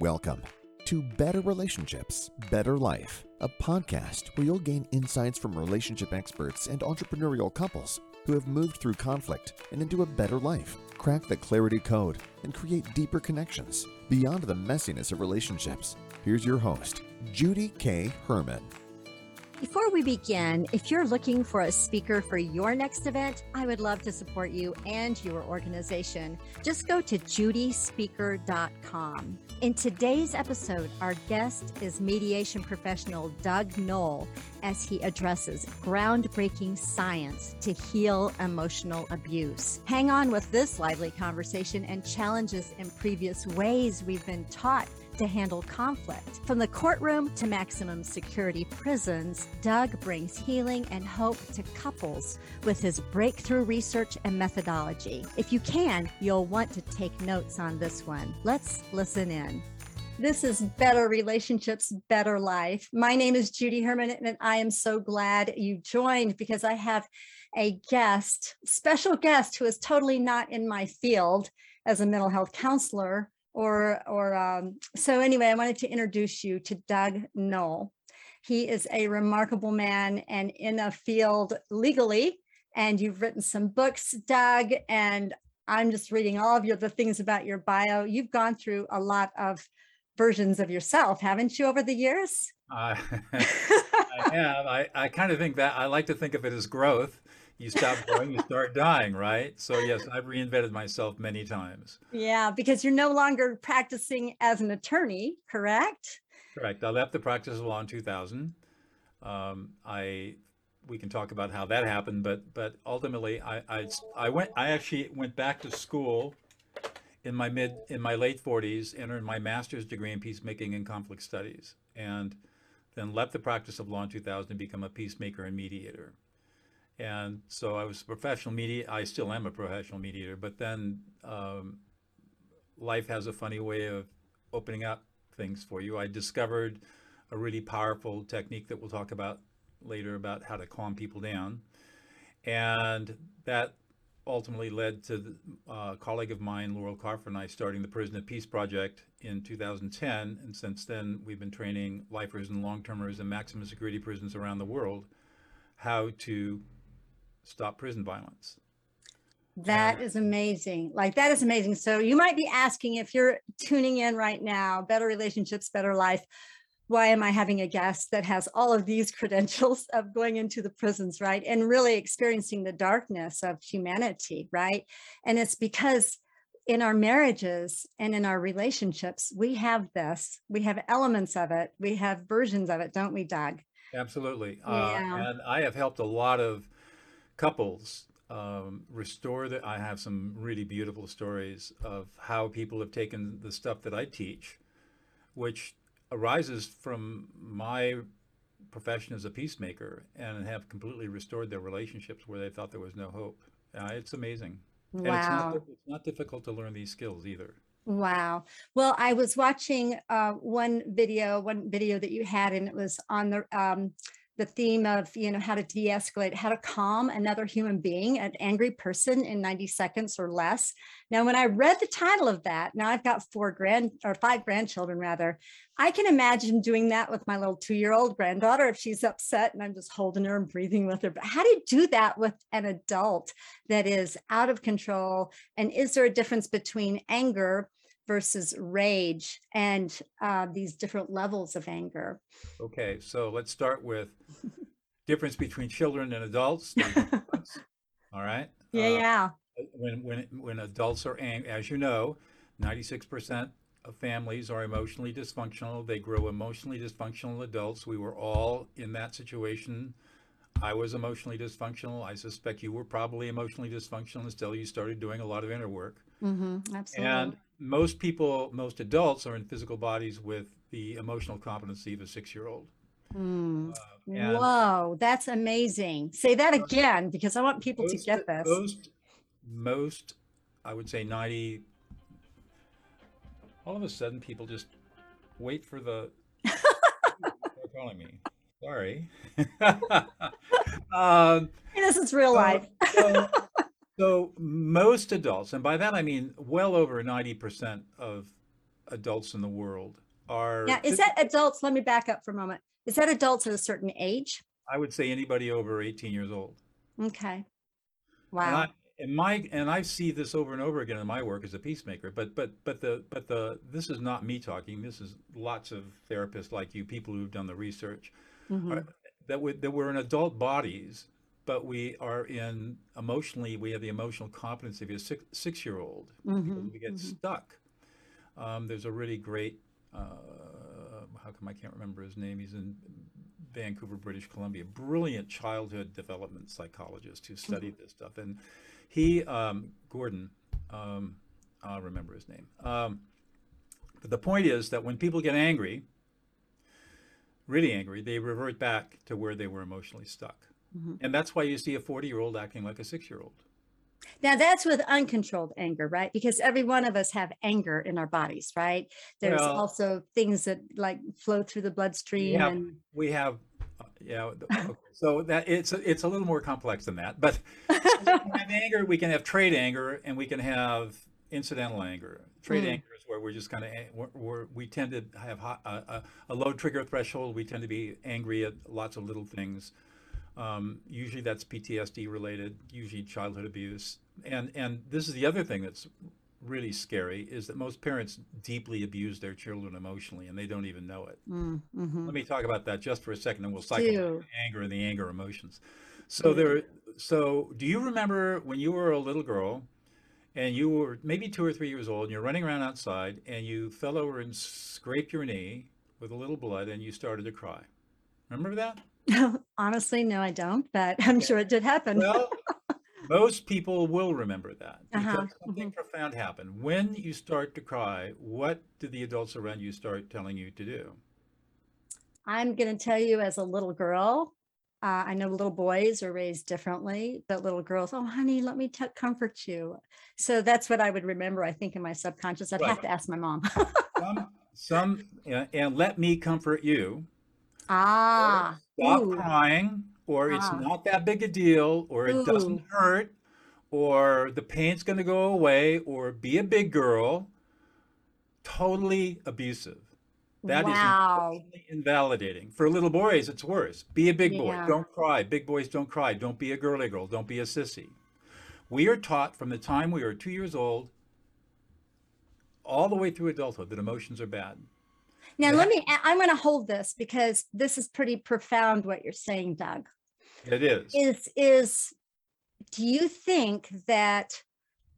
Welcome to Better Relationships, Better Life, a podcast where you'll gain insights from relationship experts and entrepreneurial couples who have moved through conflict and into a better life, crack the clarity code, and create deeper connections beyond the messiness of relationships. Here's your host, Judy K. Herman. Before we begin, if you're looking for a speaker for your next event, I would love to support you and your organization. Just go to judyspeaker.com. In today's episode, our guest is mediation professional Doug Noll as he addresses groundbreaking science to heal emotional abuse. Hang on with this lively conversation and challenges in previous ways we've been taught to handle conflict. From the courtroom to maximum security prisons, Doug brings healing and hope to couples with his breakthrough research and methodology. If you can, you'll want to take notes on this one. Let's listen in. This is Better Relationships, Better Life. My name is Judy Herman, and I am so glad you joined because I have a guest, special guest who is totally not in my field as a mental health counselor or or um, so anyway i wanted to introduce you to doug noll he is a remarkable man and in a field legally and you've written some books doug and i'm just reading all of your the things about your bio. You've gone through a lot of versions of yourself haven't you over the years? Uh, i have. I, I kind of think that i like to think of it as growth you stop growing, you start dying, right? So yes, I've reinvented myself many times. Yeah, because you're no longer practicing as an attorney, correct? Correct. I left the practice of law in 2000. Um, I we can talk about how that happened, but but ultimately, I, I I went I actually went back to school in my mid in my late 40s, entered my master's degree in peacemaking and conflict studies, and then left the practice of law in 2000 to become a peacemaker and mediator. And so I was a professional media. I still am a professional mediator, but then um, life has a funny way of opening up things for you. I discovered a really powerful technique that we'll talk about later about how to calm people down. And that ultimately led to uh, a colleague of mine, Laurel Kaufer, and I starting the Prison of Peace Project in 2010. And since then, we've been training lifers and long-termers in maximum security prisons around the world how to stop prison violence. That is amazing. Like that is amazing. So you might be asking if you're tuning in right now, better relationships, better life. Why am I having a guest that has all of these credentials of going into the prisons, right? And really experiencing the darkness of humanity, right? And it's because in our marriages and in our relationships, we have this, we have elements of it, we have versions of it, don't we, Doug? Absolutely. Uh, and I have helped a lot of couples um, restore that. I have some really beautiful stories of how people have taken the stuff that I teach, which arises from my profession as a peacemaker, and have completely restored their relationships where they thought there was no hope. Uh, it's amazing. Wow. And it's not, it's not difficult to learn these skills either. Wow. Well, I was watching uh, one video, one video that you had, and it was on the um, the theme of you know how to de-escalate how to calm another human being an angry person in 90 seconds or less. Now when i read the title of that now i've got four grand or five grandchildren rather i can imagine doing that with my little two-year-old granddaughter if she's upset and i'm just holding her and breathing with her. But how do you do that with an adult that is out of control? And is there a difference between anger versus rage and uh, these different levels of anger. Okay, so let's start with difference between children and adults. All right. Yeah, uh, yeah. When when when adults are angry, as you know, ninety six percent of families are emotionally dysfunctional. They grow emotionally dysfunctional adults. We were all in that situation. I was emotionally dysfunctional. I suspect you were probably emotionally dysfunctional until you started doing a lot of inner work. Mm-hmm, absolutely. And most people, most adults are in physical bodies with the emotional competency of a six year old. Mm. Uh, Whoa, that's amazing. Say that again because I want people most, to get this. Most, most, I would say 90, all of a sudden people just wait for the, calling me. Sorry. um, this is real life. so, so most adults, and by that I mean well over 90% of adults in the world are. Now, is that adults? Let me back up for a moment. Is that adults at a certain age? I would say anybody over 18 years old. Okay. And Wow. I and my and I see this over and over again in my work as a peacemaker. But but but the but the this is not me talking. This is lots of therapists like you, people who've done the research, Mhm. are, that we that we're in adult bodies, but we are in emotionally. We have the emotional competency of a six six year old. Mhm, We get mhm. stuck. Um, there's a really great. Uh, how come I can't remember his name? He's in Vancouver, British Columbia. Brilliant childhood development psychologist who studied this stuff, and he, um, Gordon, um, I'll remember his name. Um, but the point is that when people get angry, really angry, they revert back to where they were emotionally stuck, Mhm. and that's why you see a 40-year-old acting like a six-year-old. Now that's with uncontrolled anger, right? Because every one of us have anger in our bodies, right? There's Well- also things that like flow through the bloodstream Yeah. and We have, uh, yeah. okay. So that it's it's a little more complex than that. But we can have anger, we can have trait anger, and we can have incidental anger. Trait Mm. anger is where we're just kind of we're, we're, tend to have hot, a, a, a low trigger threshold. We tend to be angry at lots of little things. Um, usually that's PTSD related. Usually childhood abuse. And and this is the other thing that's really scary is that most parents deeply abuse their children emotionally and they don't even know it. Mm, mhm. Let me talk about that just for a second, and we'll cycle back Do. to anger and the anger emotions. So there. So do you remember when you were a little girl, and you were maybe two or three years old, and you're running around outside, and you fell over and scraped your knee with a little blood, and you started to cry? Remember that? Honestly, no, I don't, but I'm sure it did happen. Well, most people will remember that because Uh-huh, something profound happened. When you start to cry, what do the adults around you start telling you to do? I'm going to tell you as a little girl, uh, I know little boys are raised differently, but little girls, oh, honey, let me t- comfort you. So that's what I would remember, I think, in my subconscious. I'd Right. have to ask my mom. Some, some, and and let me comfort you. ah, stop ooh, crying or it's Ah. not that big a deal or it doesn't hurt or the pain's going to go away or be a big girl totally abusive. That is wow. emotionally invalidating. For little boys it's worse. Be a big boy. Yeah. don't cry. Big boys don't cry. Don't be a girly girl. Don't be a sissy. We are taught from the time we are two years old all the way through adulthood that emotions are bad Now, Yeah. let me, I'm going to hold this because this is pretty profound what you're saying, Doug. it is is is do you think that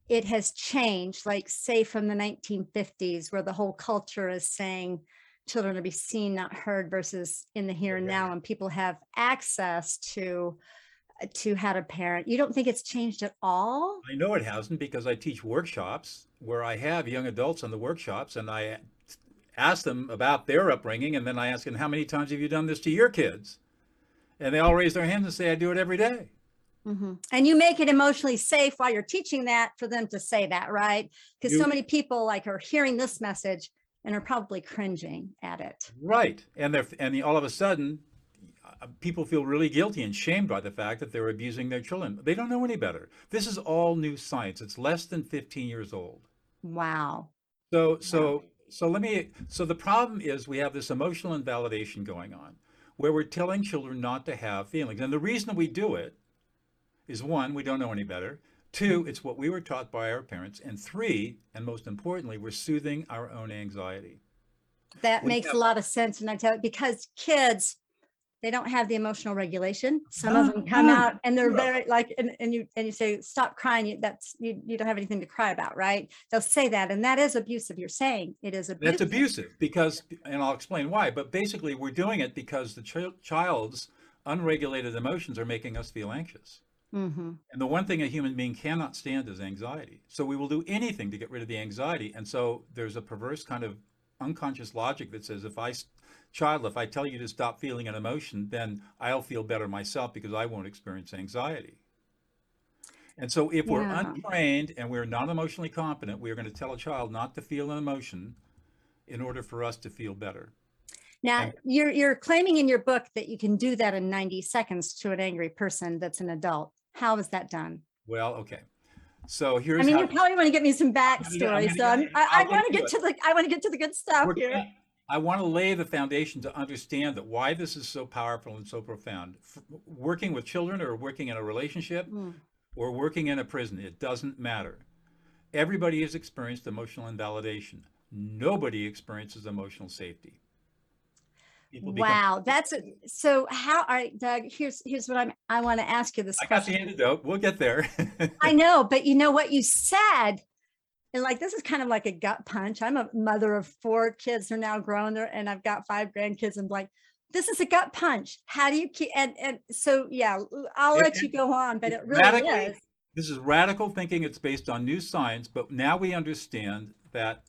it has changed like say from the 1950s where the whole culture is saying children are to be seen not heard versus in the here and now and people have access to uh, to how to parent you don't think it's changed at all I know it hasn't because I teach workshops where I have young adults in the workshops and I ask them about their upbringing and then I ask them, how many times have you done this to your kids? And they all raise their hands and say, I do it every day. Mhm. and you make it emotionally safe while you're teaching that for them to say that right because so many people like are hearing this message and are probably cringing at it Right. And they're, and the, all of a sudden, uh, people feel really guilty and shamed by the fact that they're abusing their children. They don't know any better. This is all new science. It's less than 15 years old. wow So so so let me so the problem is we have this emotional invalidation going on where we're telling children not to have feelings. And the reason we do it is one, we don't know any better. Two, it's what we were taught by our parents. And three, and most importantly, we're soothing our own anxiety. That We makes have- a lot of sense. And I tell you, because kids, they don't have the emotional regulation. Some of them come No, out and they're very like, and, and you and you say, stop crying. You, that's you, you don't have anything to cry about, right? They'll say that, and that is abusive. You're saying it is abusive. That's abusive because, and I'll explain why, but basically we're doing it because the chil- child's unregulated emotions are making us feel anxious. hmm And the one thing a human being cannot stand is anxiety. So we will do anything to get rid of the anxiety. And so there's a perverse kind of unconscious logic that says if I, child, if I tell you to stop feeling an emotion, then I'll feel better myself because I won't experience anxiety. And so if we're untrained and we're not emotionally competent, we are going to tell a child not to feel an emotion in order for us to feel better. Now And- you're you're claiming in your book that you can do that in 90 seconds to an angry person that's an adult. How is that done? Well, okay. So here's I mean, how you probably want to get me some backstory, gonna so I'm, get- I, I want to get to to the I want to get to the good stuff we're here. I want to lay the foundation to understand that why this is so powerful and so profound. F- working with children or working in a relationship Mm. or working in a prison, it doesn't matter. Everybody has experienced emotional invalidation. Nobody experiences emotional safety. People become- Wow, that's a, so. How? Right, Doug. Here's here's what I'm. I want to ask you this I got the question. antidote. We'll get there. I know, but you know what you said, and like this is kind of like a gut punch. I'm a mother of four kids who are now grown, there, and I've got five grandkids. And like, this is a gut punch. How do you keep? And and so yeah, I'll It- let you go on, but it really is. This is radical thinking. It's based on new science, but now we understand that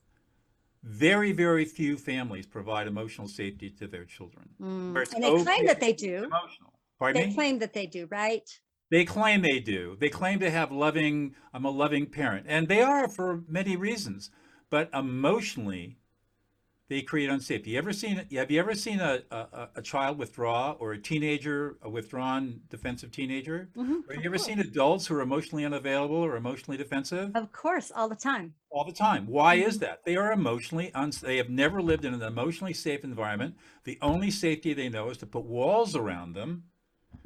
very, very few families provide emotional safety to their children. Mm, And they claim that they do. Emotional. Pardon They me? claim that they do, right? They claim they do. They claim to have loving, I'm a loving parent. And they are for many reasons. But emotionally, they create unsafety. You ever seen have you ever seen a, a, a child withdraw or a teenager, a withdrawn defensive teenager? Mhm, Or of you ever course. seen adults who are emotionally unavailable or emotionally defensive? Of course, all the time. all the time. Why is Mhm. that? They are emotionally uns- they have never lived in an emotionally safe environment. The only safety they know is to put walls around them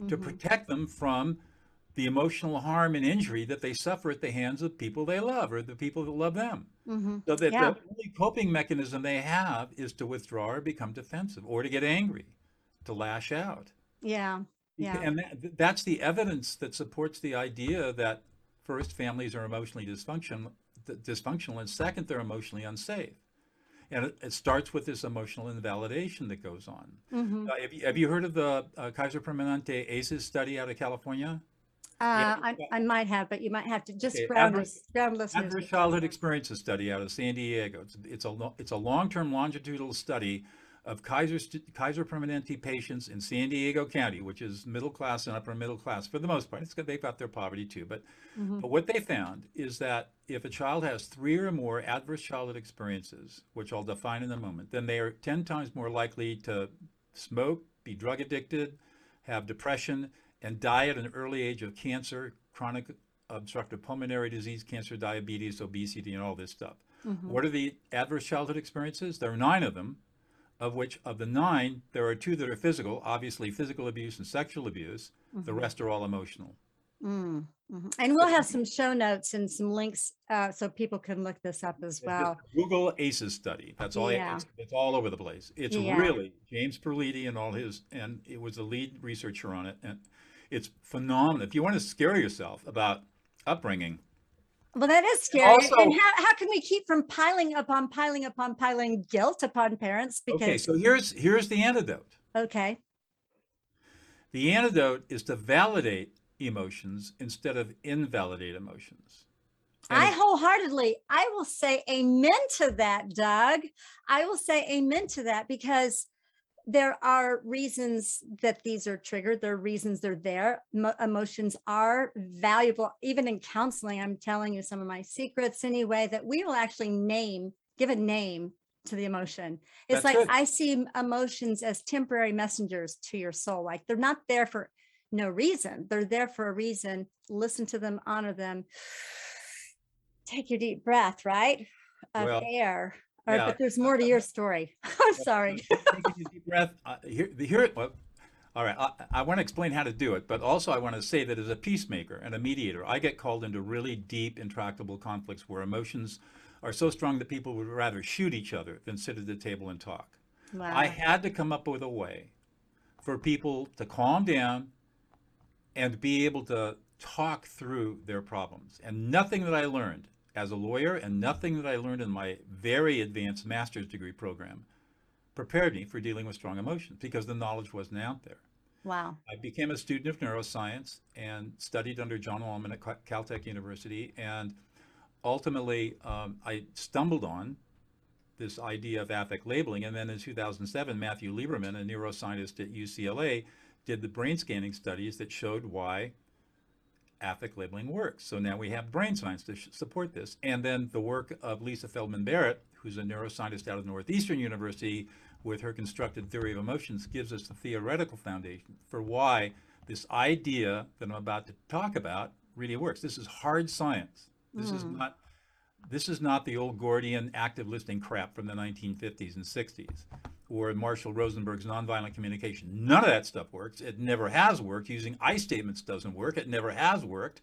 to Mhm. protect them from the emotional harm and injury that they suffer at the hands of people they love or the people that love them. Mhm. So that Yeah. the only coping mechanism they have is to withdraw or become defensive or to get angry, to lash out. Yeah. Yeah. And that, that's the evidence that supports the idea that first, families are emotionally dysfunction, dysfunctional, and second, they're emotionally unsafe. And it, it starts with this emotional invalidation that goes on. Mhm. Uh, have, you, have you heard of the uh, Kaiser Permanente ACEs study out of California? Uh, I. I might have, but you might have to just Okay, ground adverse- us, ground listeners. Adverse Childhood. Experiences study out of San Diego. It's, it's a lo- it's a long-term longitudinal study of Kaiser st- Kaiser Permanente patients in San Diego County, which is middle class and upper middle class for the most part. It's good they've got their poverty too, but Mhm. but what they found is that if a child has three or more adverse childhood experiences, which I'll define in a moment, then they are 10 times more likely to smoke, be drug addicted, have depression, and die at an early age of cancer, chronic obstructive pulmonary disease, cancer, diabetes, obesity, and all this stuff. Mhm. What are the adverse childhood experiences? There are nine of them, of which of the nine, there are two that are physical, obviously physical abuse and sexual abuse. The Mhm. rest are all emotional. Mm, mhm. And we'll have some show notes and some links uh, so people can look this up as Just well. Google ACEs study. That's all. Yeah. It's, it's all over the place. It's Yeah. really James Felitti and all his, and it was the lead researcher on it, and it's phenomenal. If you want to scare yourself about upbringing, Well, that is scary. also- and how, how can we keep from piling upon piling upon piling guilt upon parents? Because, okay. So here's here's the antidote. okay. The antidote is to validate emotions instead of invalidate emotions. And I wholeheartedly, I will say amen to that, Doug. I will say amen to that because there are reasons that these are triggered. There are reasons they're there. Mo- emotions are valuable. Even in counseling, I'm telling you some of my secrets anyway, that we will actually name, give a name to the emotion. It's That's like. I see emotions as temporary messengers to your soul. Like they're not there for no reason. They're there for a reason. Listen to them, honor them. Take your deep breath, right? Of Well, air. Or, yeah. but there's more to your story. I'm sorry. Taking a deep breath. Uh, here, the- here. Well, all right. I, I want to explain how to do it, but also I want to say that as a peacemaker and a mediator, I get called into really deep, intractable conflicts where emotions are so strong that people would rather shoot each other than sit at the table and talk. Wow. I had to come up with a way for people to calm down and be able to talk through their problems. And nothing that I learned as a lawyer and nothing that I learned in my very advanced master's degree program prepared me for dealing with strong emotions because the knowledge wasn't out there. wow. I became a student of neuroscience and studied under John Allman at Caltech University. And ultimately, um, I stumbled on this idea of affect labeling. And then in 2007, Matthew Lieberman, a neuroscientist at UCLA, did the brain scanning studies that showed why affect labeling works. So now we have brain science to sh- support this. And then the work of Lisa Feldman Barrett, who's a neuroscientist out of Northeastern University, with her constructed theory of emotions, gives us the theoretical foundation for why this idea that I'm about to talk about really works. This is hard science. This is hmm. not this is not the old Gordian active listening crap from the 1950s and 60s or Marshall Rosenberg's nonviolent communication. None of that stuff works. It never has worked. Using I statements doesn't work. It never has worked.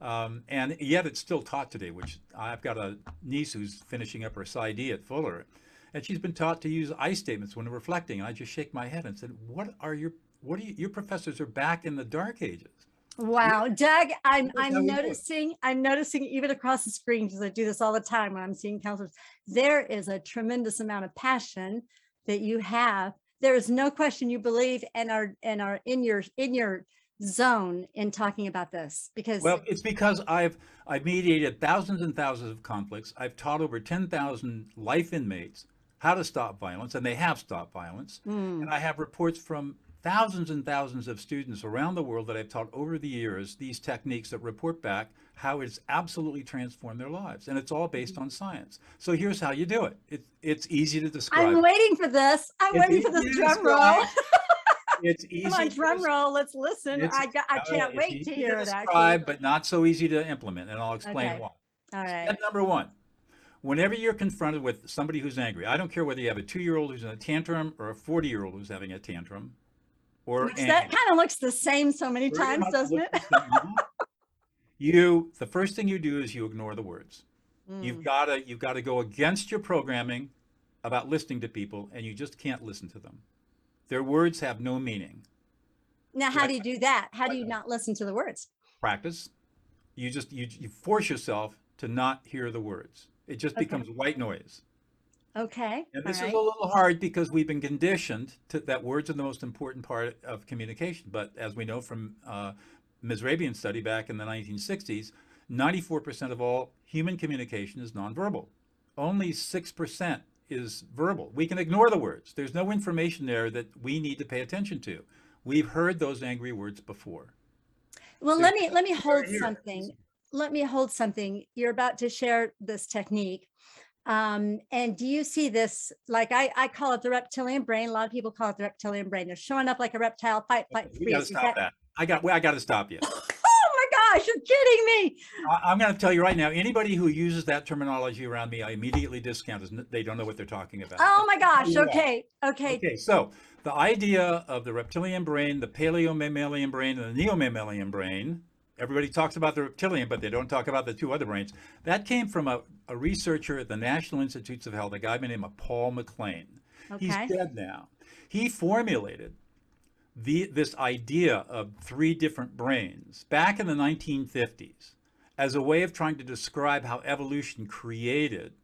Um, and yet it's still taught today, which I've got a niece who's finishing up her PsyD at Fuller, and she's been taught to use I statements when reflecting. And I just shake my head and said, "What are your what are you, your professors are back in the dark ages?" Wow, Doug, I'm I'm we do it. noticing I'm noticing even across the screen because I do this all the time when I'm seeing counselors. There is a tremendous amount of passion that you have. There is no question you believe and are and are in your in your zone in talking about this because Well, it's because I've I've mediated thousands and thousands of conflicts. I've taught over 10,000 life inmates how to stop violence, and they have stopped violence. Mm, And I have reports from thousands and thousands of students around the world that I've taught over the years these techniques that report back how it's absolutely transformed their lives. And it's all based on science. So here's how you do it. it it's easy to describe. I'm waiting for this. I'm It's waiting for this drum roll. It's easy. Come on, drum roll. Let's listen. it's- I got, I can't it's wait easy to hear it. describe, Actually. but not so easy to implement. And I'll explain Okay. why. All right. Step number one, whenever you're confronted with somebody who's angry, I don't care whether you have a two-year-old who's in a tantrum or a 40-year-old who's having a tantrum, or Which that kind of looks the same so many times, doesn't it? you, the first thing you do is you ignore the words. You've Mm. got to you've got to go against your programming about listening to people, and you just can't listen to them. Their words have no meaning. Now, how do you do that? How do you not listen to the words? Practice. You just you, you force yourself to not hear the words. It just Okay. becomes white noise. Okay. And this right. is a little hard because we've been conditioned to that words are the most important part of communication. But as we know from uh, Mehrabian's study back in the 1960s, 94% of all human communication is nonverbal. Only 6% is verbal. We can ignore the words. There's no information there that we need to pay attention to. We've heard those angry words before. Well, let me let me hold something. Let me hold something. You're about to share this technique. Um, and do you see this? Like I, I call it the reptilian brain. A lot of people call it the reptilian brain. They're showing up like a reptile, fight, fight, We got to freeze. Stop that. I got. I got to stop you. Oh my gosh, you're kidding me. I, I'm going to tell you right now. Anybody who uses that terminology around me, I immediately discount as they don't know what they're talking about. Oh my gosh. Yeah. Okay. Okay. Okay, so the idea of the reptilian brain, the paleomammalian brain, and the neomammalian brain, everybody talks about the reptilian, but they don't talk about the two other brains. That came from a, a researcher at the National Institutes of Health, a guy by the name of Paul MacLean. Okay. He's dead now. He formulated the, this idea of three different brains back in the 1950s as a way of trying to describe how evolution created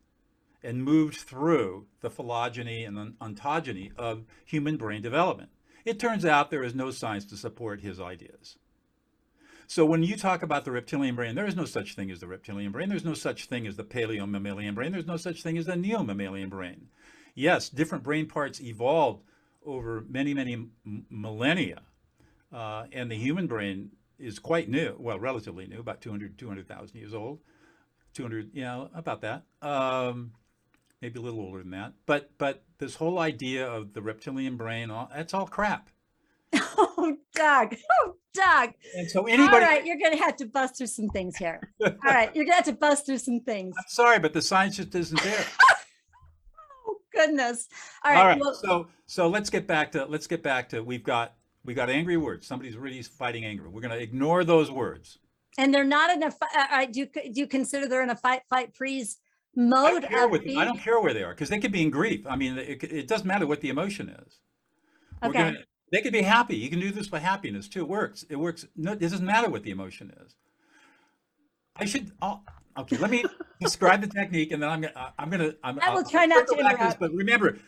and moved through the phylogeny and the ontogeny of human brain development. It turns out there is no science to support his ideas. So when you talk about the reptilian brain, there is no such thing as the reptilian brain. There's no such thing as the paleomammalian brain. There's no such thing as the neomammalian brain. Yes, different brain parts evolved over many, many millennia. Uh, and the human brain is quite new, well, relatively new, about 200, 200,000 years old. 200, yeah, about that. Um, maybe a little older than that. But but this whole idea of the reptilian brain, all, that's all crap. Oh, Doug. Oh, Doug. And so anybody, right. You're going to have to bust through some things here. All right. You're going to have to bust through some things. I'm sorry, but the science just isn't there. Oh, goodness. All right. all right. well, So so let's get back to let's get back to we've got we got angry words. Somebody's really fighting anger. We're going to ignore those words. and they're not in a, fi- uh, do you, do you consider they're in a fight, fight, freeze mode? I don't care, I don't care where they are because they could be in grief. I mean, it, it doesn't matter what the emotion is. We're Okay. gonna- they could be happy. You can do this by happiness too. It works. It works. No, it doesn't matter what the emotion is. I should. I'll, okay, let me describe the technique, and then I'm gonna. I'm gonna. I'm, I will I'll- try I'll not to back this, interrupt. But remember,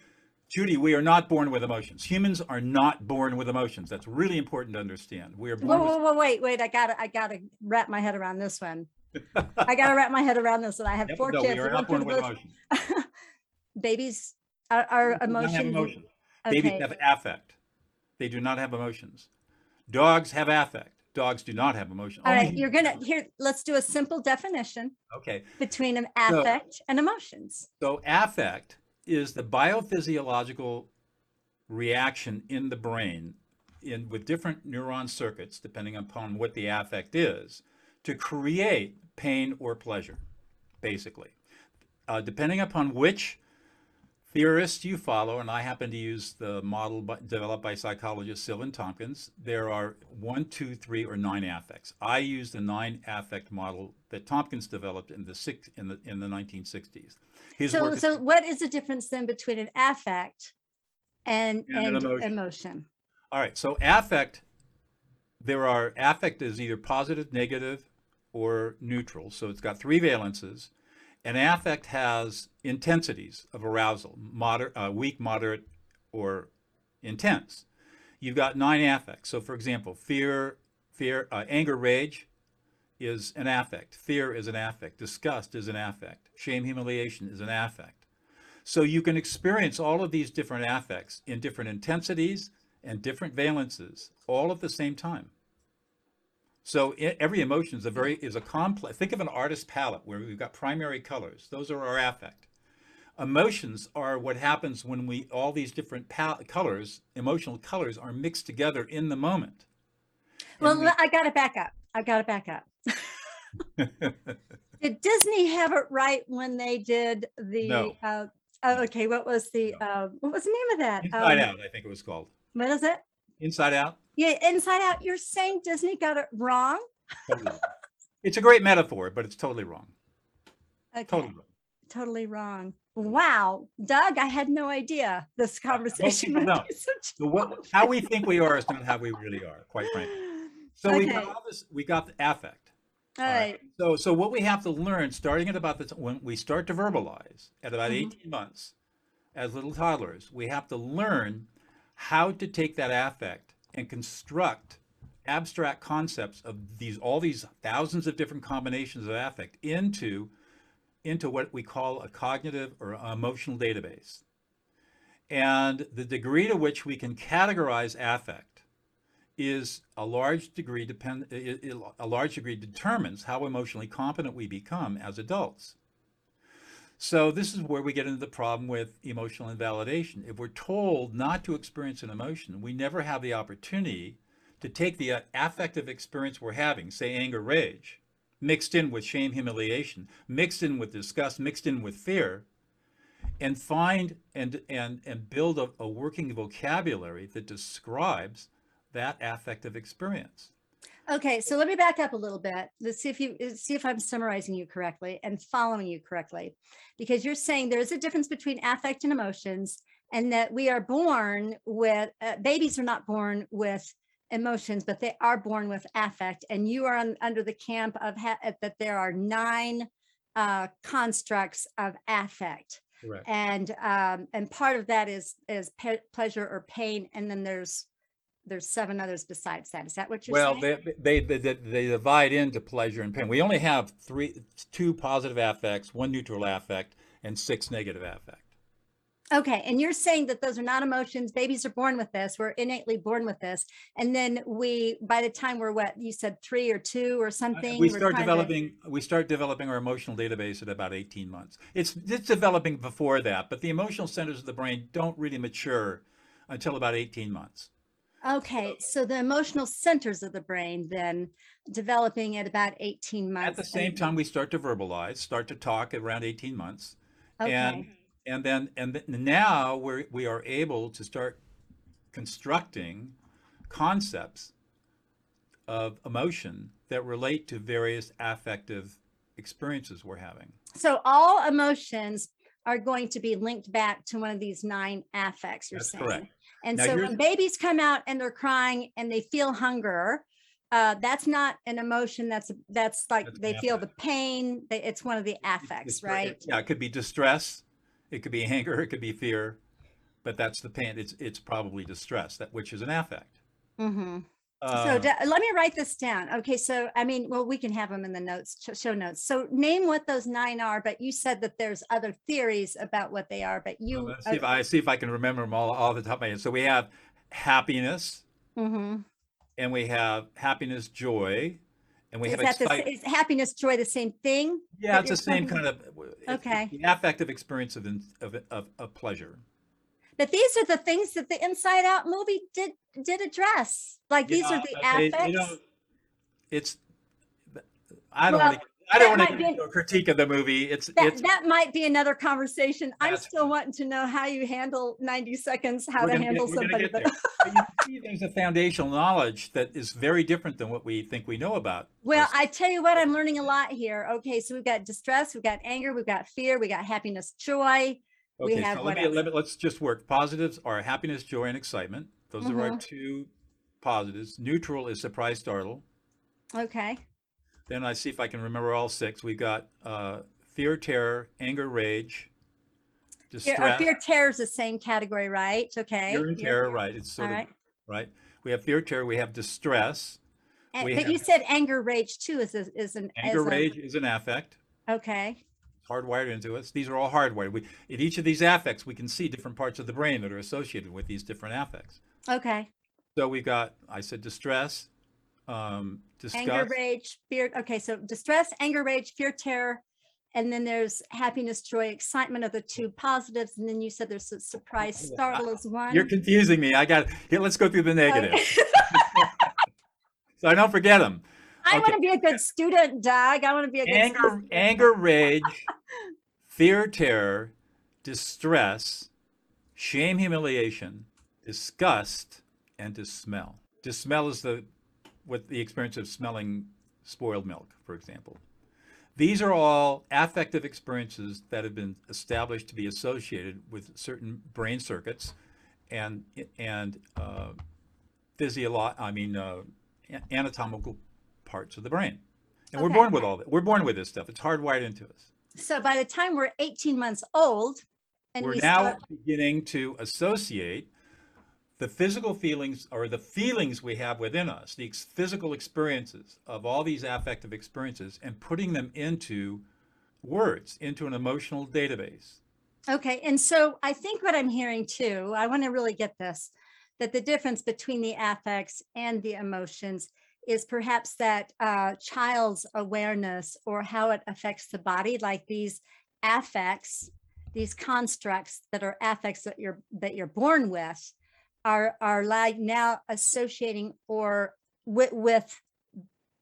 Judy, we are not born with emotions. Humans are not born with emotions. That's really important to understand. We are born Whoa, whoa, whoa, wait, wait. I gotta, I gotta wrap my head around this one. I gotta wrap my head around this one. I have Yep, four no, kids. we are not born with emotions. Babies are, are not have emotions. emotions. Babies have affect. They do not have emotions. Dogs have affect. Dogs do not have emotion. All right, Only you're gonna here. Let's do a simple definition Okay. between an affect and emotions. So affect is the biophysiological reaction in the brain in with different neuron circuits, depending upon what the affect is, to create pain, or pleasure, basically. Uh, depending upon which theorist you follow, and I happen to use the model by, developed by psychologist Silvan Tomkins, there are one, two, three, or nine affects. I use the nine affect model that Tompkins developed in the six in the in the 1960s. His So, work is- so what is the difference then between an affect and, And an emotion. emotion? All right, so affect, there are affect is either positive, negative, or neutral. So it's got three valences. And affect has intensities of arousal, moderate, uh, weak, moderate, or intense. You've got nine affects. So for example, fear, fear, uh, anger, rage is an affect. Fear is an affect. Disgust is an affect. Shame, humiliation is an affect. So you can experience all of these different affects in different intensities and different valences all at the same time. So every emotion is a very is a complex. Think of an artist's palette where we've got primary colors. Those are our affect. Emotions are what happens when we all these different pal- colors, emotional colors, are mixed together in the moment. Well, we- I got to back up. I got to back up. Did Disney have it right when they did the? No. Uh, oh, okay. What was the? Uh, what was the name of that? Inside Um, Out, I think it was called. What is it? Inside Out. Yeah, Inside Out. You're saying Disney got it wrong? Totally it's a great metaphor, but it's totally wrong. Okay. Totally wrong. Totally wrong. Wow, Doug, I had no idea this conversation would be such So what, how we think we are is not how we really are, quite frankly. So we got all this, we got the affect. All right. right. So, so what we have to learn, starting at about the when we start to verbalize at about Mhm. 18 months, as little toddlers, we have to learn how to take that affect and construct abstract concepts of these all these thousands of different combinations of affect into into what we call a cognitive or emotional database. And the degree to which we can categorize affect is a large degree depend a large degree determines how emotionally competent we become as adults. So this is where we get into the problem with emotional invalidation. If we're told not to experience an emotion, we never have the opportunity to take the uh, affective experience we're having, say anger, rage, mixed in with shame, humiliation, mixed in with disgust, mixed in with fear, and find and and and build a, a working vocabulary that describes that affective experience. Okay, so let me back up a little bit. Let's see if you uh, see if I'm summarizing you correctly and following you correctly. Because you're saying there is a difference between affect and emotions, and that we are born with uh, babies are not born with emotions, but they are born with affect. And you are on, under the camp of ha- uh, that there are nine uh, constructs of affect, Correct. and um, and part of that is is pe- pleasure or pain, and then there's there's seven others besides that. Is that what you're Well, saying? they, they, they, they divide into pleasure and pain. We only have three, two positive affects, one neutral affect, and six negative affect. Okay, and you're saying that those are not emotions. Babies are born with this. We're innately born with this, and then we, by the time we're what you said, three or two or something, Uh, We start trying to- developing, we start developing our emotional database at about 18 months. It's, it's developing before that, but the emotional centers of the brain don't really mature until about 18 months. Okay, so the emotional centers of the brain then developing at about 18 months. At the same time, we start to verbalize, start to talk at around 18 months. And, and then, and th- now we're, we are able to start constructing concepts of emotion that relate to various affective experiences we're having. so all emotions are going to be linked back to one of these nine affects. You're That's saying. correct. And Now so you're- when babies come out and they're crying and they feel hunger, uh, that's not an emotion. That's that's like That's an they feel the pain. They, it's one of the affects, It's- right? Yeah, it could be distress, it could be anger, it could be fear, but that's the pain. It's it's probably distress, that which is an affect. hmm so da- let me write this down. Okay, so I mean, well, we can have them in the notes, show notes. So name what those nine are, but you said that there's other theories about what they are. But you, let's see if I see if I can remember them all all the top of my head. So we have happiness, hmm and we have happiness, joy, and we is have that the, is happiness, joy, the same thing? Yeah, it's the same talking kind of Okay. affective experience of, of of of pleasure. But these are the things that the Inside Out movie did did address. Like these are the they- affects. they don't- It's I don't want to I don't that want to get into a critique of the movie. It's That, it's that might be another conversation. I'm still wanting to know how you handle 90 seconds, how to get- handle we're somebody. But, there. You see there's a foundational knowledge that is very different than what we think we know about. well. I tell you what, I'm learning a lot here. Okay, so we've got distress, we've got anger, we've got fear, we got happiness, joy. We Okay, have so let me, let me, let's just work. Positives are happiness, joy, and excitement. Those are our Mhm. two positives. Neutral is surprise, startle. Okay. Then I see if I can remember all six. We've got uh, fear, terror, anger, rage, Fear, distress, or fear, terror is the same category, right? Okay. fear and fear, terror. Right. It's All sort of right. right. We have fear, terror. We have distress. And, we but you said anger, rage too is a, is an Anger, a- rage is an affect. okay. Hardwired into us. These are all hardwired. We, in each of these affects, we can see different parts of the brain that are associated with these different affects. Okay. So we've got, I said, distress, um, disgust, Anger, rage, fear. Okay, so distress, anger, rage, fear, terror, and then there's happiness, joy, excitement are the two positives, and then you said there's a surprise, startle is one. You're confusing me. I got. Here, let's go through the Okay. so I don't forget them. I okay. want to be a good student, Doug. I want to be a good Anger, student. anger, rage, fear, terror, distress, shame, humiliation, disgust, and dismell. smell is the what the experience of smelling spoiled milk, for example. These are all affective experiences that have been established to be associated with certain brain circuits and and uh, physiolo- I mean uh, anatomical parts of the brain. And we're born with all that. We're born with this stuff. It's hardwired into us. So by the time we're 18 months old, and we're we now start, beginning to associate the physical feelings or the feelings we have within us, the ex- physical experiences of all these affective experiences, and putting them into words, into an emotional database. Okay, and so I think what I'm hearing too, I want to really get this, that the difference between the affects and the emotions is perhaps that uh, child's awareness or how it affects the body, like these affects, these constructs that are affects that you're that you're born with, are are like now associating or with with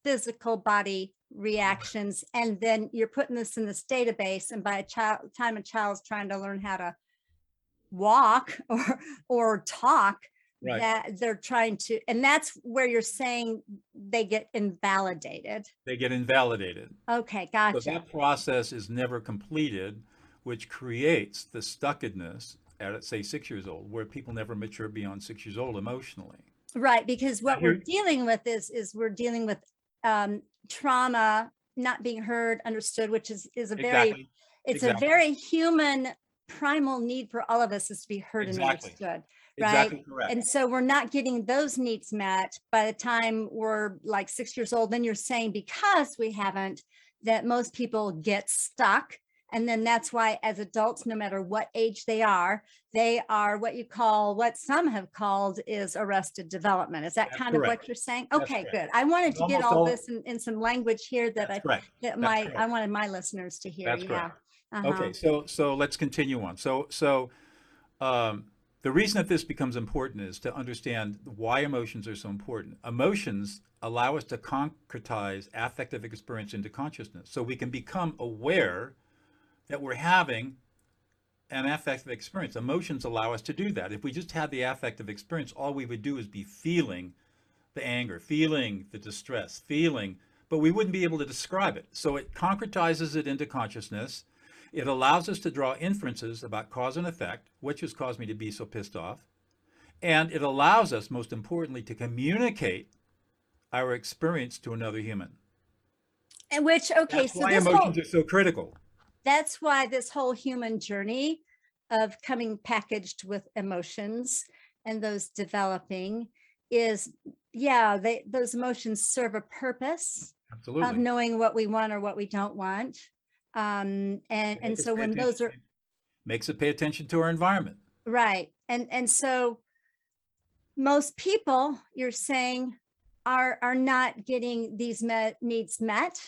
physical body reactions. And then you're putting this in this database and by a child time a child's trying to learn how to walk or or talk Right. that they're trying to and that's where you're saying they get invalidated They get invalidated. okay So gotcha that process is never completed, which creates the stuckedness at, say, six years old, where people never mature beyond six years old emotionally. right because what we're dealing with is is we're dealing with um trauma not being heard understood which is is a very Exactly. it's exactly. a very human primal need for all of us is to be heard and understood Exactly correct. And so we're not getting those needs met by the time we're like six years old. Then you're saying because we haven't, that most people get stuck. And then that's why, as adults, no matter what age they are, they are what you call, what some have called is arrested development. Is that That's kind of what you're saying? That's Okay, correct. good. I wanted to get all all- this in, in some language here that I, correct. that That's my, I wanted my listeners to hear. That's Yeah. Uh-huh. Okay, so so let's continue on. So so um, the reason that this becomes important is to understand why emotions are so important. Emotions allow us to concretize affective experience into consciousness, so we can become aware that we're having an affective experience. Emotions allow us to do that. If we just had the affective experience, all we would do is be feeling the anger, feeling the distress, feeling, but we wouldn't be able to describe it. So it concretizes it into consciousness. It allows us to draw inferences about cause and effect, which has caused me to be so pissed off. And it allows us, most importantly, to communicate our experience to another human. And which, okay, That's so why this whole, emotions are so critical. that's why this whole human journey of coming packaged with emotions and those developing is yeah they those emotions serve a purpose of knowing what we want or what we don't want um and and so when those are makes it pay attention to our environment. right and and so most people you're saying are are not getting these met, needs met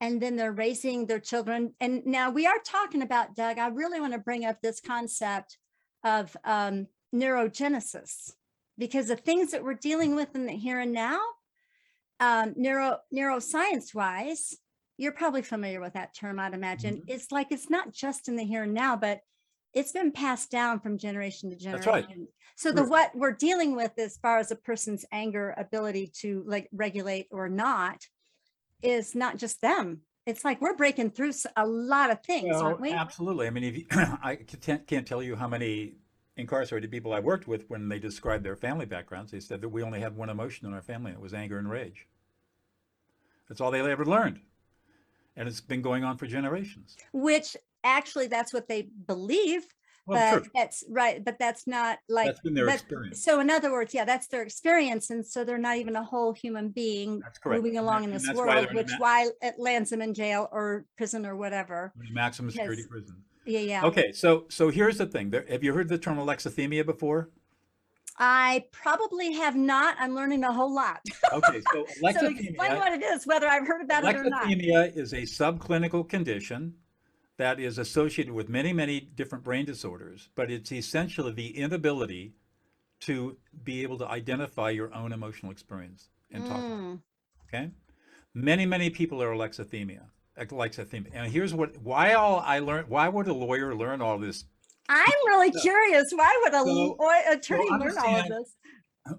and then they're raising their children and now we are talking about doug i really want to bring up this concept of um, neurogenesis because the things that we're dealing with in the here and now um, neuro neuroscience wise you're probably familiar with that term, I'd imagine. Mhm. It's like it's not just in the here and now, but it's been passed down from generation to That's right. generation. So the what we're dealing with as far as a person's anger ability to like regulate or not is not just them. It's like we're breaking through a lot of things, Well, aren't we? absolutely. I mean, if you, I can't, can't tell you how many incarcerated people I worked with when they described their family backgrounds. They said that we only had one emotion in our family, and it was anger and rage. That's all they ever learned, and it's been going on for generations. Which actually that's what they believe, oh, Well, but true. that's right. But that's not like That's been their experience. So in other words, yeah, that's their experience. And so they're not even a whole human being moving And along that- in this why world, a which why it lands them in jail or prison or whatever. maximum security prison. Yeah, yeah. Okay, so so here's the thing. There, have you heard the term alexithymia before? I probably have not. I'm learning a whole lot. Okay, so so explain what it is, whether I've heard about it or not. Alexithymia is a subclinical condition that is associated with many, many different brain disorders, but it's essentially the inability to be able to identify your own emotional experience and talk. about it, Mm, Okay, many, many people are alexithymia. Alexithymia, and here's what: why all I learned. Why would a lawyer learn all this? I'm really curious. Why would a So- law- attorney learn all of understand- this?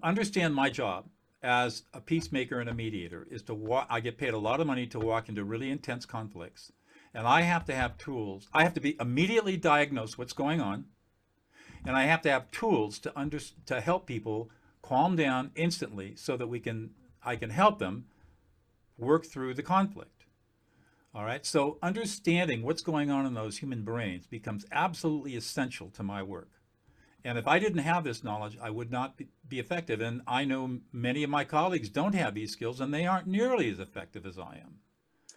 Understand my job as a peacemaker and a mediator is to walk. I get paid a lot of money to walk into really intense conflicts, and I have to have tools. I have to be immediately diagnose what's going on, and I have to have tools to under to help people calm down instantly so that we can I can help them work through the conflict. All right. So understanding what's going on in those human brains becomes absolutely essential to my work. And if I didn't have this knowledge, I would not be, effective. And I know many of my colleagues don't have these skills and they aren't nearly as effective as I am.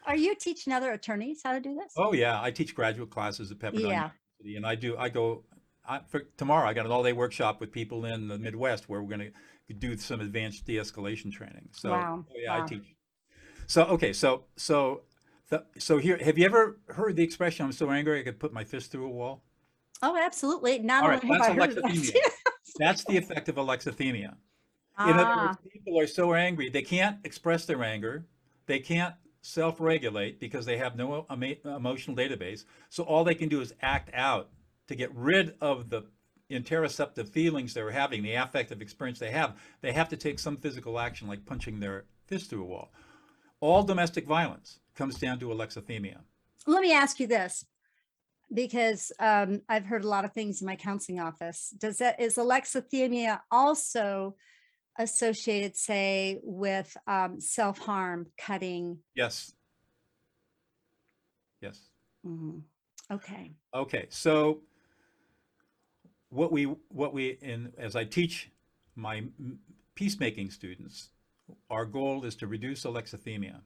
Are you teaching other attorneys how to do this? Oh yeah, I teach graduate classes at Pepperdine Yeah. University, and I do. I go I, for tomorrow. I got an all-day workshop with people in the Midwest where we're going to do some advanced de-escalation training. So Wow, oh, yeah, wow. I teach. So okay, so so the, so here, have you ever heard the expression "I'm so angry I could put my fist through a wall"? Oh, absolutely. Not All right, only have I that's heard alexithymia. that. That's the effect of alexithymia. In other ah, words, people are so angry they can't express their anger, they can't self-regulate because they have no emo- emotional database. So all they can do is act out to get rid of the interoceptive feelings they're having, the affective experience they have. They have to take some physical action, like punching their fist through a wall. All domestic violence comes down to alexithymia. let me ask you this because um, I've heard a lot of things in my counseling office. Does that is alexithymia also associated, say, with um, self harm, cutting? Yes. Yes. Mhm. Okay. Okay, so what we what we in as I teach my peacemaking students, our goal is to reduce alexithymia,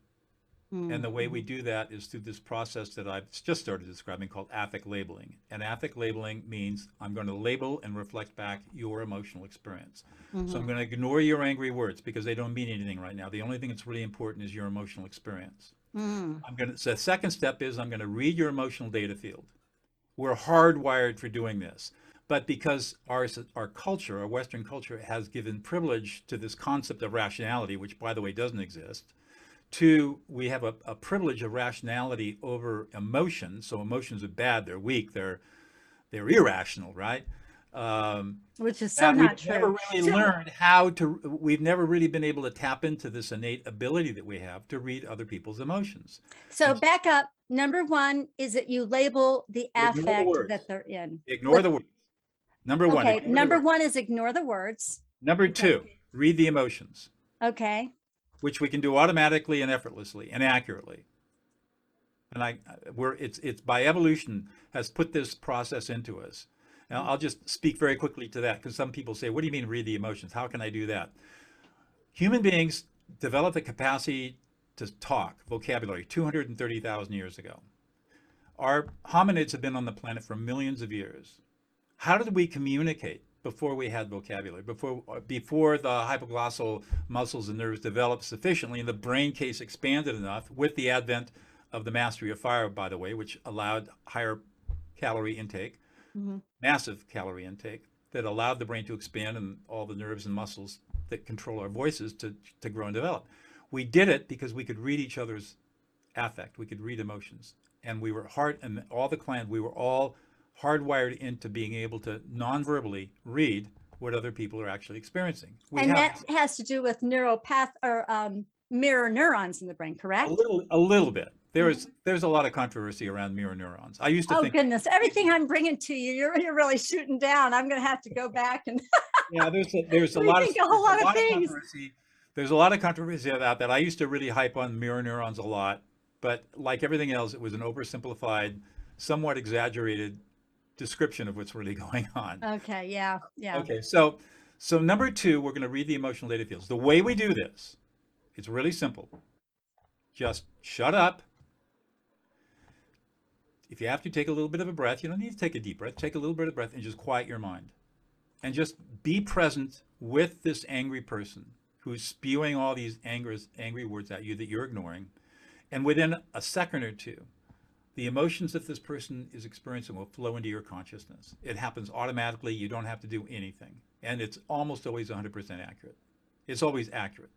and the way we do that is through this process that I've just started describing called affect labeling. And affect labeling means I'm going to label and reflect back your emotional experience. So I'm going to ignore your angry words because they don't mean anything right now. The only thing that's really important is your emotional experience. Mm. I'm going to, so the second step is I'm going to read your emotional data field. We're hardwired for doing this. But because our, our culture, our Western culture, has given privilege to this concept of rationality, which, by the way, doesn't exist, two, we have a, a privilege of rationality over emotion. So emotions are bad, they're weak, they're, they're irrational, right? Um, Which is so not we've true. never really So- learned how to we've never really been able to tap into this innate ability that we have to read other people's emotions So Yes. back up. Number one is that you label the Ignore the affect that they're in. ignore the words number one Okay. Number one is ignore the words. number two read the emotions Okay. Which we can do automatically and effortlessly and accurately. And i we're it's it's by evolution has put this process into us. Now i'll just speak very quickly to that because some people say what do you mean read the emotions? How can i do that? Human beings developed the capacity to talk vocabulary 230,000 years ago. Our hominids have been on the planet for millions of years. How did we communicate before we had vocabulary before before the hypoglossal muscles and nerves developed sufficiently and the brain case expanded enough with the advent of the mastery of fire by the way which allowed higher calorie intake Mhm. massive calorie intake that allowed the brain to expand and all the nerves and muscles that control our voices to, to grow and develop we did it because we could read each other's affect. We could read emotions, and we were heart And all the clients, we were all hardwired into being able to non-verbally read what other people are actually experiencing. We and that has to do with neuropath or um, mirror neurons in the brain, correct? a little, a little bit. There is, there's a lot of controversy around mirror neurons. I used to Mm-hmm. Oh think, goodness! Everything I'm bringing to you, you're you're really shooting down. I'm going to have to go back and yeah, there's a, there's a lot of a whole there's lot of things. controversy. There's a lot of controversy about that. I used to really hype on mirror neurons a lot, but like everything else, it was an oversimplified, somewhat exaggerated description of what's really going on. okay, yeah, yeah. Okay, so so number two, we're going to read the emotional data fields. The way we do this, it's really simple. Just shut up. If you have to take a little bit of a breath, you don't need to take a deep breath. Take a little bit of breath and just quiet your mind. And just be present with this angry person who's spewing all these angry, angry words at you that you're ignoring. And within a second or two, the emotions that this person is experiencing will flow into your consciousness. It happens automatically. You don't have to do anything. And it's almost always 100% accurate. It's always accurate.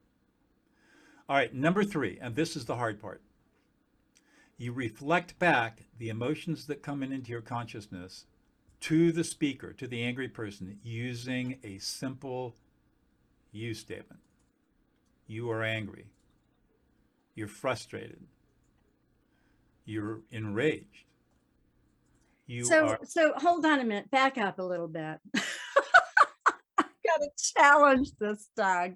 All right, number three, and this is the hard part. You reflect back the emotions that come in into your consciousness to the speaker, to the angry person, using a simple you statement. You are angry. You're frustrated. You're enraged. You so are so hold on a minute. Back up a little bit. I got to challenge this, Doug.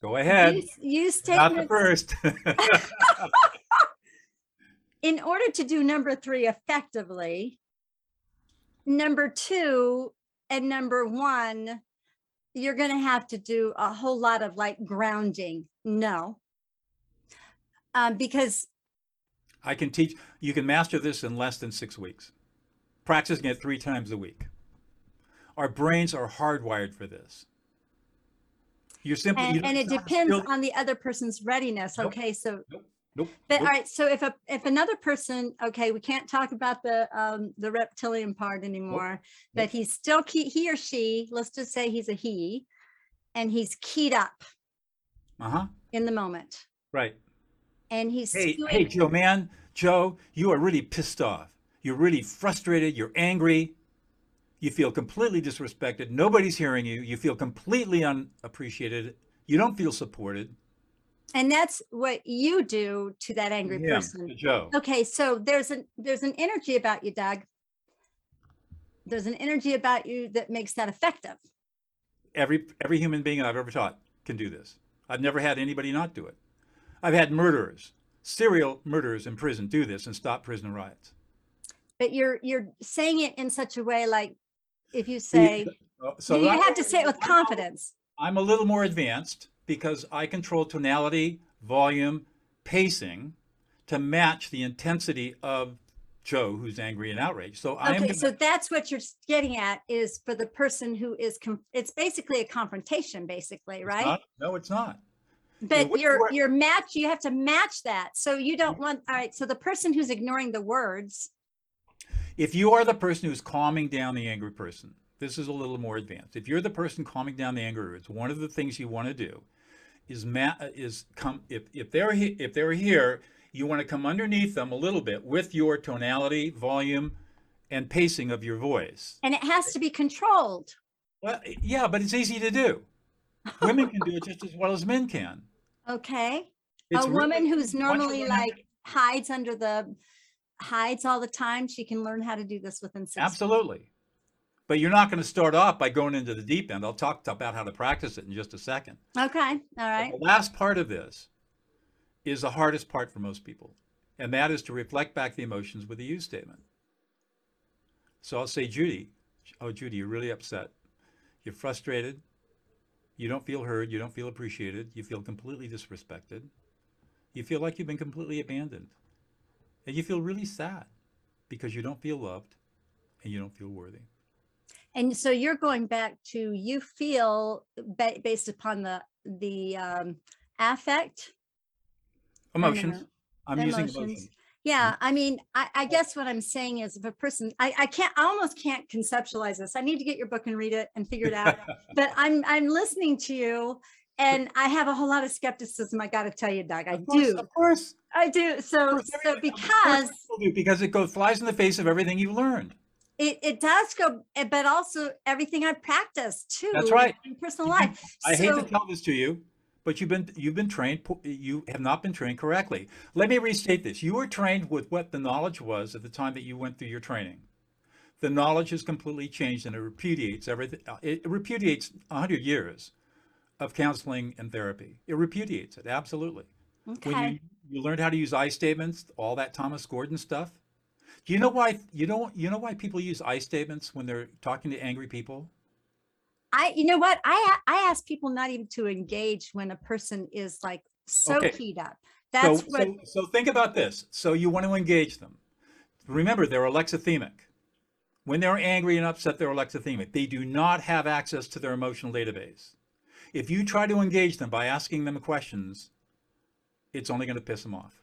go ahead. Use, use Not the first. in order to do number three effectively. Number two and number one, you're going to have to do a whole lot of like grounding. No, um, because I can teach, you can master this in less than six weeks, practicing it three times a week. Our brains are hardwired for this. You're simply, and, don't- and it it's not a depends on the other person's readiness. Nope. Okay, so Nope, But nope. all right, so if a if another person, okay, we can't talk about the um the reptilian part anymore, but he's still key, he or she, let's just say he's a he, and he's keyed up Uh-huh, in the moment. right. And he's Hey, skewing- hey, Joe, man, Joe, you are really pissed off. You're really frustrated. You're angry. You feel completely disrespected. Nobody's hearing you. You feel completely unappreciated. You don't feel supported. and that's what you do to that angry Yeah, person. Joe. Okay, so there's an there's an energy about you, Doug. There's an energy about you that makes that effective. Every every human being I've ever taught can do this. I've never had anybody not do it. I've had murderers, serial murderers in prison do this and stop prison riots. But you're you're saying it in such a way like if you say Uh, So you have to say it with confidence. I'm a little more advanced because I control tonality, volume, pacing to match the intensity of Joe, who's angry and outraged. So I am. Okay, so that's what you're getting at is for the person who is, com- it's basically a confrontation, basically, right? not- no, it's not. But what you you're, you're match, you have to match that. So you don't mm-hmm. want, all right, so the person who's ignoring the words, If you are the person who's calming down the angry person, this is a little more advanced. If you're the person calming down the angry words, one of the things you want to do is ma- is come if if they're he- if they're here, you want to come underneath them a little bit with your tonality, volume, and pacing of your voice. and it has to be controlled. Well, yeah, but it's easy to do. Women can do it just as well as men can. Okay. It's A woman who's normally like hides under the, hides all the time, she can learn how to do this within six. Absolutely. But you're not going to start off by going into the deep end. I'll talk about how to practice it in just a second. Okay, all But right. The last part of this is the hardest part for most people, and that is to reflect back the emotions with a you statement. So I'll say, Judy, oh, Judy, you're really upset. You're frustrated. You don't feel heard. You don't feel appreciated. You feel completely disrespected. You feel like you've been completely abandoned. And you feel really sad because you don't feel loved and you don't feel worthy. And so you're going back to, you feel ba- based upon the, the um, affect Emotions. I'm using Emotions. Emotions. Yeah, I mean, I, I guess what I'm saying is if a person, I, I can't, I almost can't conceptualize this. I need to get your book and read it and figure it out. but I'm, I'm listening to you and I have a whole lot of skepticism. I got to tell you, Doug, I Of course, do. Of course. I do. So, course, so everybody- of course because do, because it goes flies in the face of everything you've learned. it, it does go, eh, but also everything I practice too. That's right. In personal life. I hate to tell this to you, but you've been you've been trained. You have not been trained correctly. Let me restate this: you were trained with what the knowledge was at the time that you went through your training. The knowledge has completely changed, and it repudiates everything. uh, It repudiates hundred years of counseling and therapy. It repudiates it absolutely. When Okay. you, you learned how to use I statements, all that Thomas Gordon stuff. Do you know why you don't you know why people use I statements when they're talking to angry people? I, you know what? I, I ask people not even to engage when a person is like so Okay. keyed up. So, That's what, so, so think about this. So you want to engage them. Remember, they're alexithymic. When they're angry and upset, they're alexithymic. They do not have access to their emotional database. If you try to engage them by asking them questions, it's only going to piss them off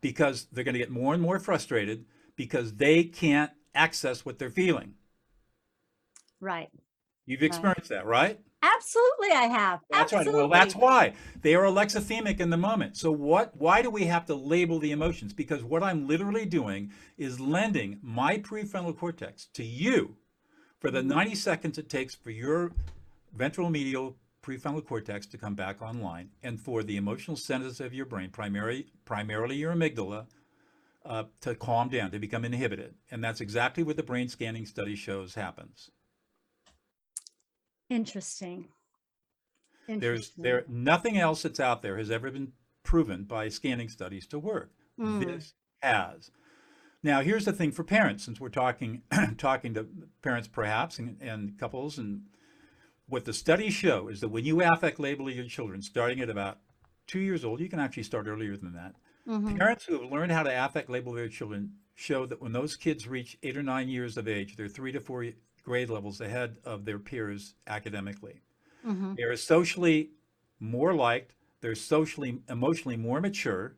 because they're going to get more and more frustrated because they can't access what they're feeling. right. You've experienced that, right? Absolutely. I have. That's right. Well, that's why they are alexithymic in the moment. So what? Why do we have to label the emotions? Because what I'm literally doing is lending my prefrontal cortex to you for the 90 seconds it takes for your ventral medial prefrontal cortex to come back online, and for the emotional centers of your brain, primarily primarily your amygdala, uh, to calm down, to become inhibited. And that's exactly what the brain scanning study shows happens. Interesting. There's there nothing else that's out there has ever been proven by scanning studies to work. Mm. This has. Now here's the thing for parents, since we're talking talking to parents perhaps and, and couples, and what the studies show is that when you affect label your children, starting at about two years old, you can actually start earlier than that. Mhm. Parents who have learned how to affect label their children show that when those kids reach eight or nine years of age, they're three to four grade levels ahead of their peers academically. Mhm. They're socially more liked, they're socially, emotionally more mature,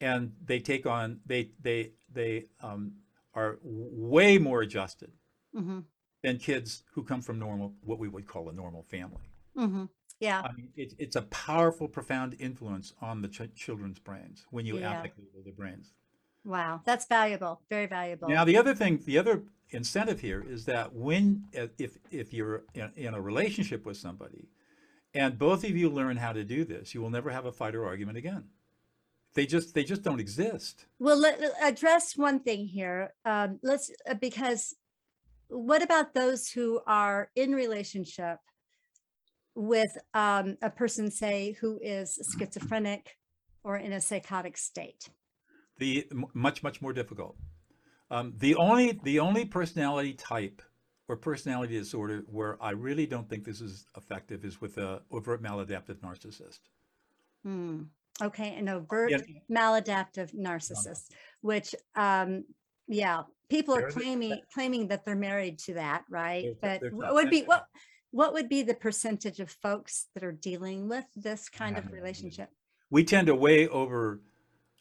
and they take on, they, they, they um, are way more adjusted Mhm. than kids who come from normal, what we would call a normal family. Mhm. Yeah. I mean, it, it's a powerful, profound influence on the ch- children's brains when you Yeah. affect their brains. Wow. That's valuable. Very valuable. Now, the other thing, the other incentive here is that when, if if you're in, in a relationship with somebody, and both of you learn how to do this, you will never have a fight or argument again. They just they just don't exist. Well, let, let- address one thing here. Um, let's uh, because what about those who are in relationship with um, a person, say, who is schizophrenic or in a psychotic state? The much much more difficult. Um, the only the only personality type or personality disorder where I really don't think this is effective is with a overt maladaptive narcissist. Hmm. Okay, an overt Yeah. maladaptive narcissist, which, um, yeah, people are They're the- claiming claiming that they're married to that, right? But what would be what what would be the percentage of folks that are dealing with this kind of idea. relationship? We tend to way over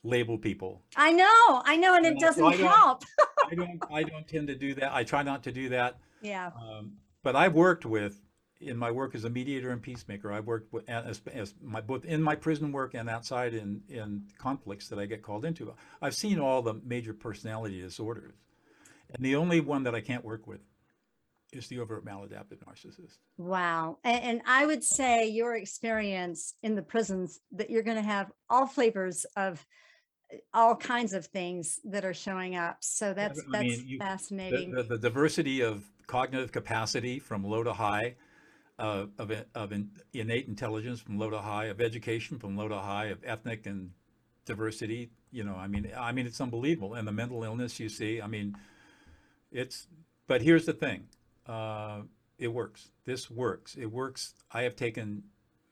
label people. I know, I know, and it doesn't I don't- help. I don't I don't tend to do that. I try not to do that. Yeah. Um, but I've worked with, in my work as a mediator and peacemaker, I've worked with, as, as my, both in my prison work and outside in, in conflicts that I get called into. I've seen all the major personality disorders. And the only one that I can't work with is the overt maladaptive narcissist. Wow. And, and I would say your experience in the prisons that you're going to have all flavors of all kinds of things that are showing up. So that's I mean, that's you- fascinating. The, the, the diversity of cognitive capacity from low to high, uh, of, of in- innate intelligence from low to high, of education from low to high, of ethnic and diversity. You know, I mean, I mean, it's unbelievable. And the mental illness you see, I mean, it's. But here's the thing, uh, it works. This works. It works. I have taken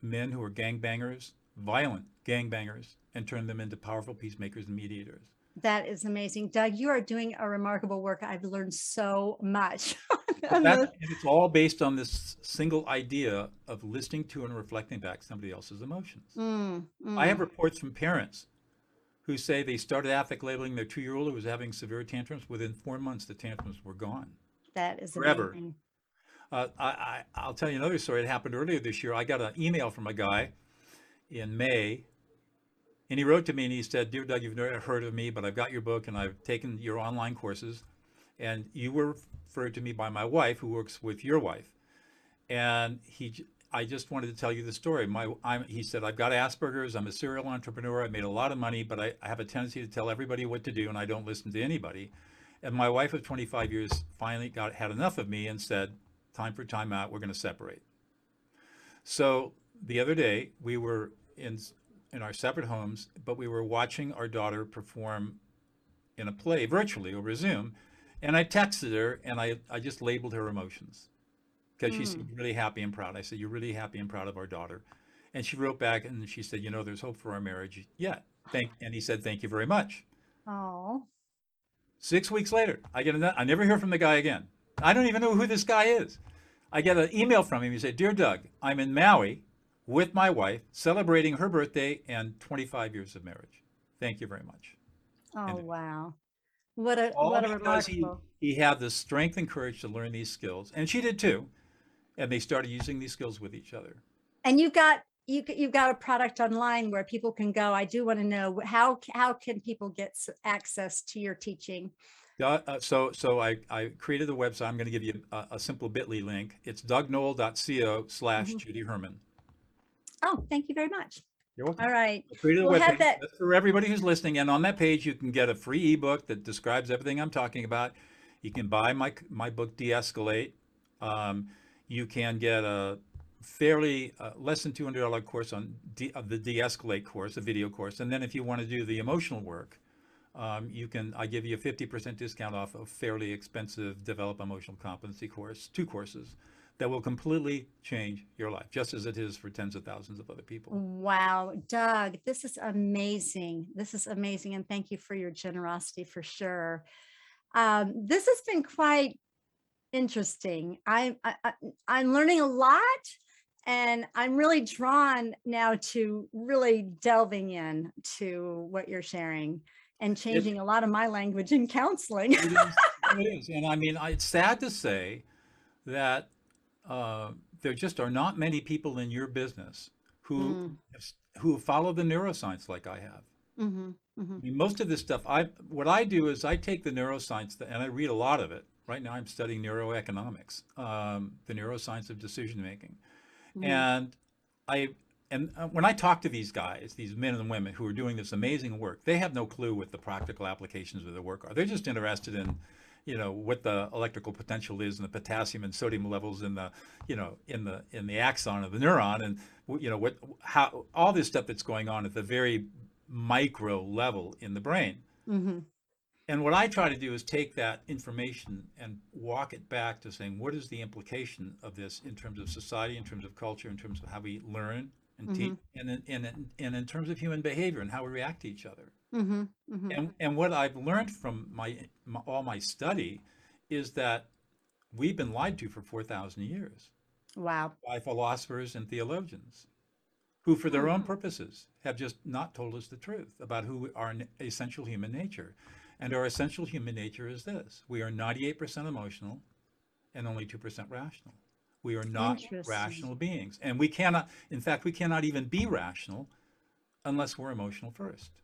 men who are gangbangers, violent gangbangers, and turn them into powerful peacemakers and mediators. That is amazing. Doug, you are doing a remarkable work. I've learned so much. That, and it's all based on this single idea of listening to and reflecting back somebody else's emotions. Mm, I have mm. reports from parents who say they started affect labeling their two-year-old who was having severe tantrums. Within four months, the tantrums were gone. that is forever. amazing. Uh, I, I, I'll tell you another story. It happened earlier this year. I got an email from a guy in May, and he wrote to me and he said, "Dear Doug, you've never heard of me, but I've got your book and I've taken your online courses, and you were referred to me by my wife, who works with your wife, and he." I just wanted to tell you the story. My, I'm, he said, I've got Asperger's. I'm a serial entrepreneur. I made a lot of money, but I, I have a tendency to tell everybody what to do, and I don't listen to anybody. And my wife of 25 years finally got had enough of me and said, "Time for time out. We're going to separate." So the other day we were in in our separate homes, but we were watching our daughter perform in a play virtually over Zoom, and I texted her and I I just labeled her emotions because she seemed hmm. really happy and proud. I said, "You're really happy and proud of our daughter," and she wrote back and she said, "You know, there's hope for our marriage yet." Thank and he said, "Thank you very much." Oh. Six weeks later, I get a, I never hear from the guy again. I don't even know who this guy is. I get an email from him. He said, Dear Doug, I'm in Maui with my wife celebrating her birthday and 25 years of marriage. Thank you very much. oh, And- wow. What a what a because he, remarkable. he had the strength and courage to learn these skills. And she did too. And they started using these skills with each other. And you've got you you've got a product online where people can go. I do want to know how how can people get access to your teaching? Uh, so so I, I created the website. I'm going to give you a, a simple bit.ly link. It's dougnoll.co slash Mhm. Judy Herman. Oh, thank you very much. You're welcome. All right. I created a We'll have webpage. that- That's for everybody who's listening. And on that page, you can get a free ebook that describes everything I'm talking about. You can buy my my book, De-escalate. Um, you can get a fairly uh, less than $200 course on de- of the De-escalate course, a video course. And then if you want to do the emotional work, um, you can I give you a 50% discount off a fairly expensive develop emotional competency course, two courses that will completely change your life, just as it is for tens of thousands of other people. Wow, Doug, this is amazing. This is amazing. And thank you for your generosity for sure. Um, this has been quite interesting. I, I, I'm learning a lot and I'm really drawn now to really delving in to what you're sharing and changing a lot of my language in counseling. It is, it is. And I mean, it's sad to say that uh, there just are not many people in your business who Mm. who follow the neuroscience like I have. hmm hmm I mean, most of this stuff, I what I do is I take the neuroscience and I read a lot of it. Right now, I'm studying neuroeconomics, um, the neuroscience of decision making, Mhm. and I and uh, when I talk to these guys, these men and women who are doing this amazing work, they have no clue what the practical applications of their work are. They're just interested in, you know, what the electrical potential is and the potassium and sodium levels in the, you know, in the in the axon of the neuron, and you know what how all this stuff that's going on at the very micro level in the brain. hmm And what I try to do is take that information and walk it back to saying, what is the implication of this in terms of society, in terms of culture, in terms of how we learn and teach, and in, and, in- and in terms of human behavior and how we react to each other. Hmm hmm And, and what I've learned from my, my all my study is that we've been lied to for 4,000 years Wow. by philosophers and theologians who, for their own Mhm. purposes, have just not told us the truth about who our essential human nature. And our essential human nature is this we are 98% emotional and only 2% rational. We are not rational beings. And we cannot, in fact, we cannot even be rational unless we're emotional first.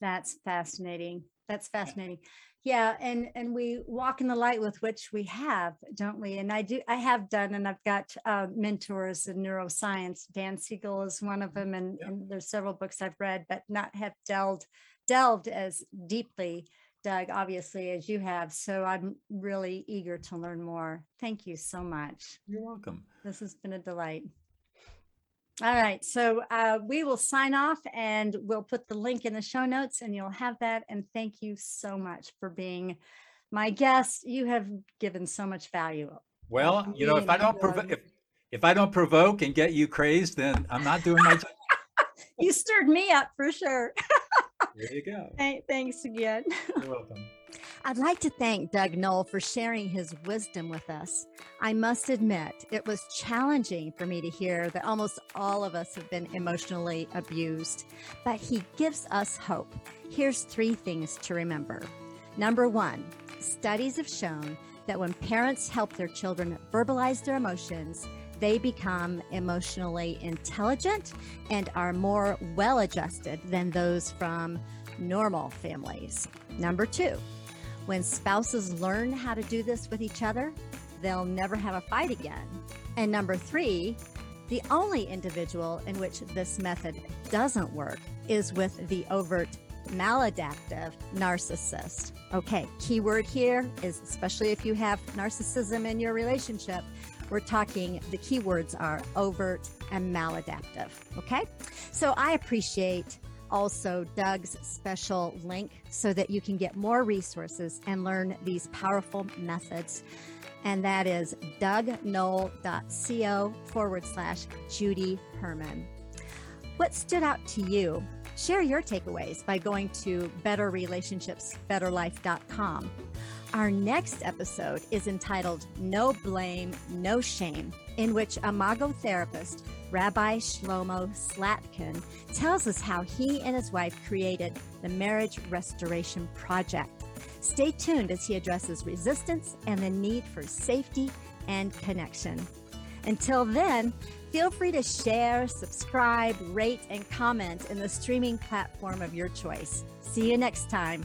That's fascinating. That's fascinating. Yeah, and and we walk in the light with which we have, don't we? And I do. I have done, and I've got uh, mentors in neuroscience. Dan Siegel is one of them, and, Yeah. and there's several books I've read, but not have delved delved as deeply, Doug, obviously as you have. So I'm really eager to learn more. Thank you so much. You're welcome. This has been a delight. All right, so uh, we will sign off and we'll put the link in the show notes and you'll have that. And thank you so much for being my guest. You have given so much value. Well, you know, if I don't provo- if, if I don't provoke and get you crazed, then I'm not doing my job. You stirred me up for sure. There you go. Hey, Thanks again. You're welcome. I'd like to thank Doug Noll for sharing his wisdom with us. I must admit, it was challenging for me to hear that almost all of us have been emotionally abused, but he gives us hope. Here's three things to remember. Number one, studies have shown that when parents help their children verbalize their emotions, they become emotionally intelligent and are more well adjusted than those from normal families. Number two, when spouses learn how to do this with each other, they'll never have a fight again. And number three, the only individual in which this method doesn't work is with the overt maladaptive narcissist. Okay, keyword here is especially if you have narcissism in your relationship, we're talking the keywords are overt and maladaptive. Okay, so I appreciate also Doug's special link so that you can get more resources and learn these powerful methods. And that is dougnoll.co forward slash Judy Herman. What stood out to you? Share your takeaways by going to betterrelationshipsbetterlife.com. Our next episode is entitled No Blame, No Shame, in which Imago therapist Rabbi Shlomo Slatkin tells us how he and his wife created the Marriage Restoration Project. Stay tuned as he addresses resistance and the need for safety and connection. Until then, feel free to share, subscribe, rate, and comment in the streaming platform of your choice. See you next time.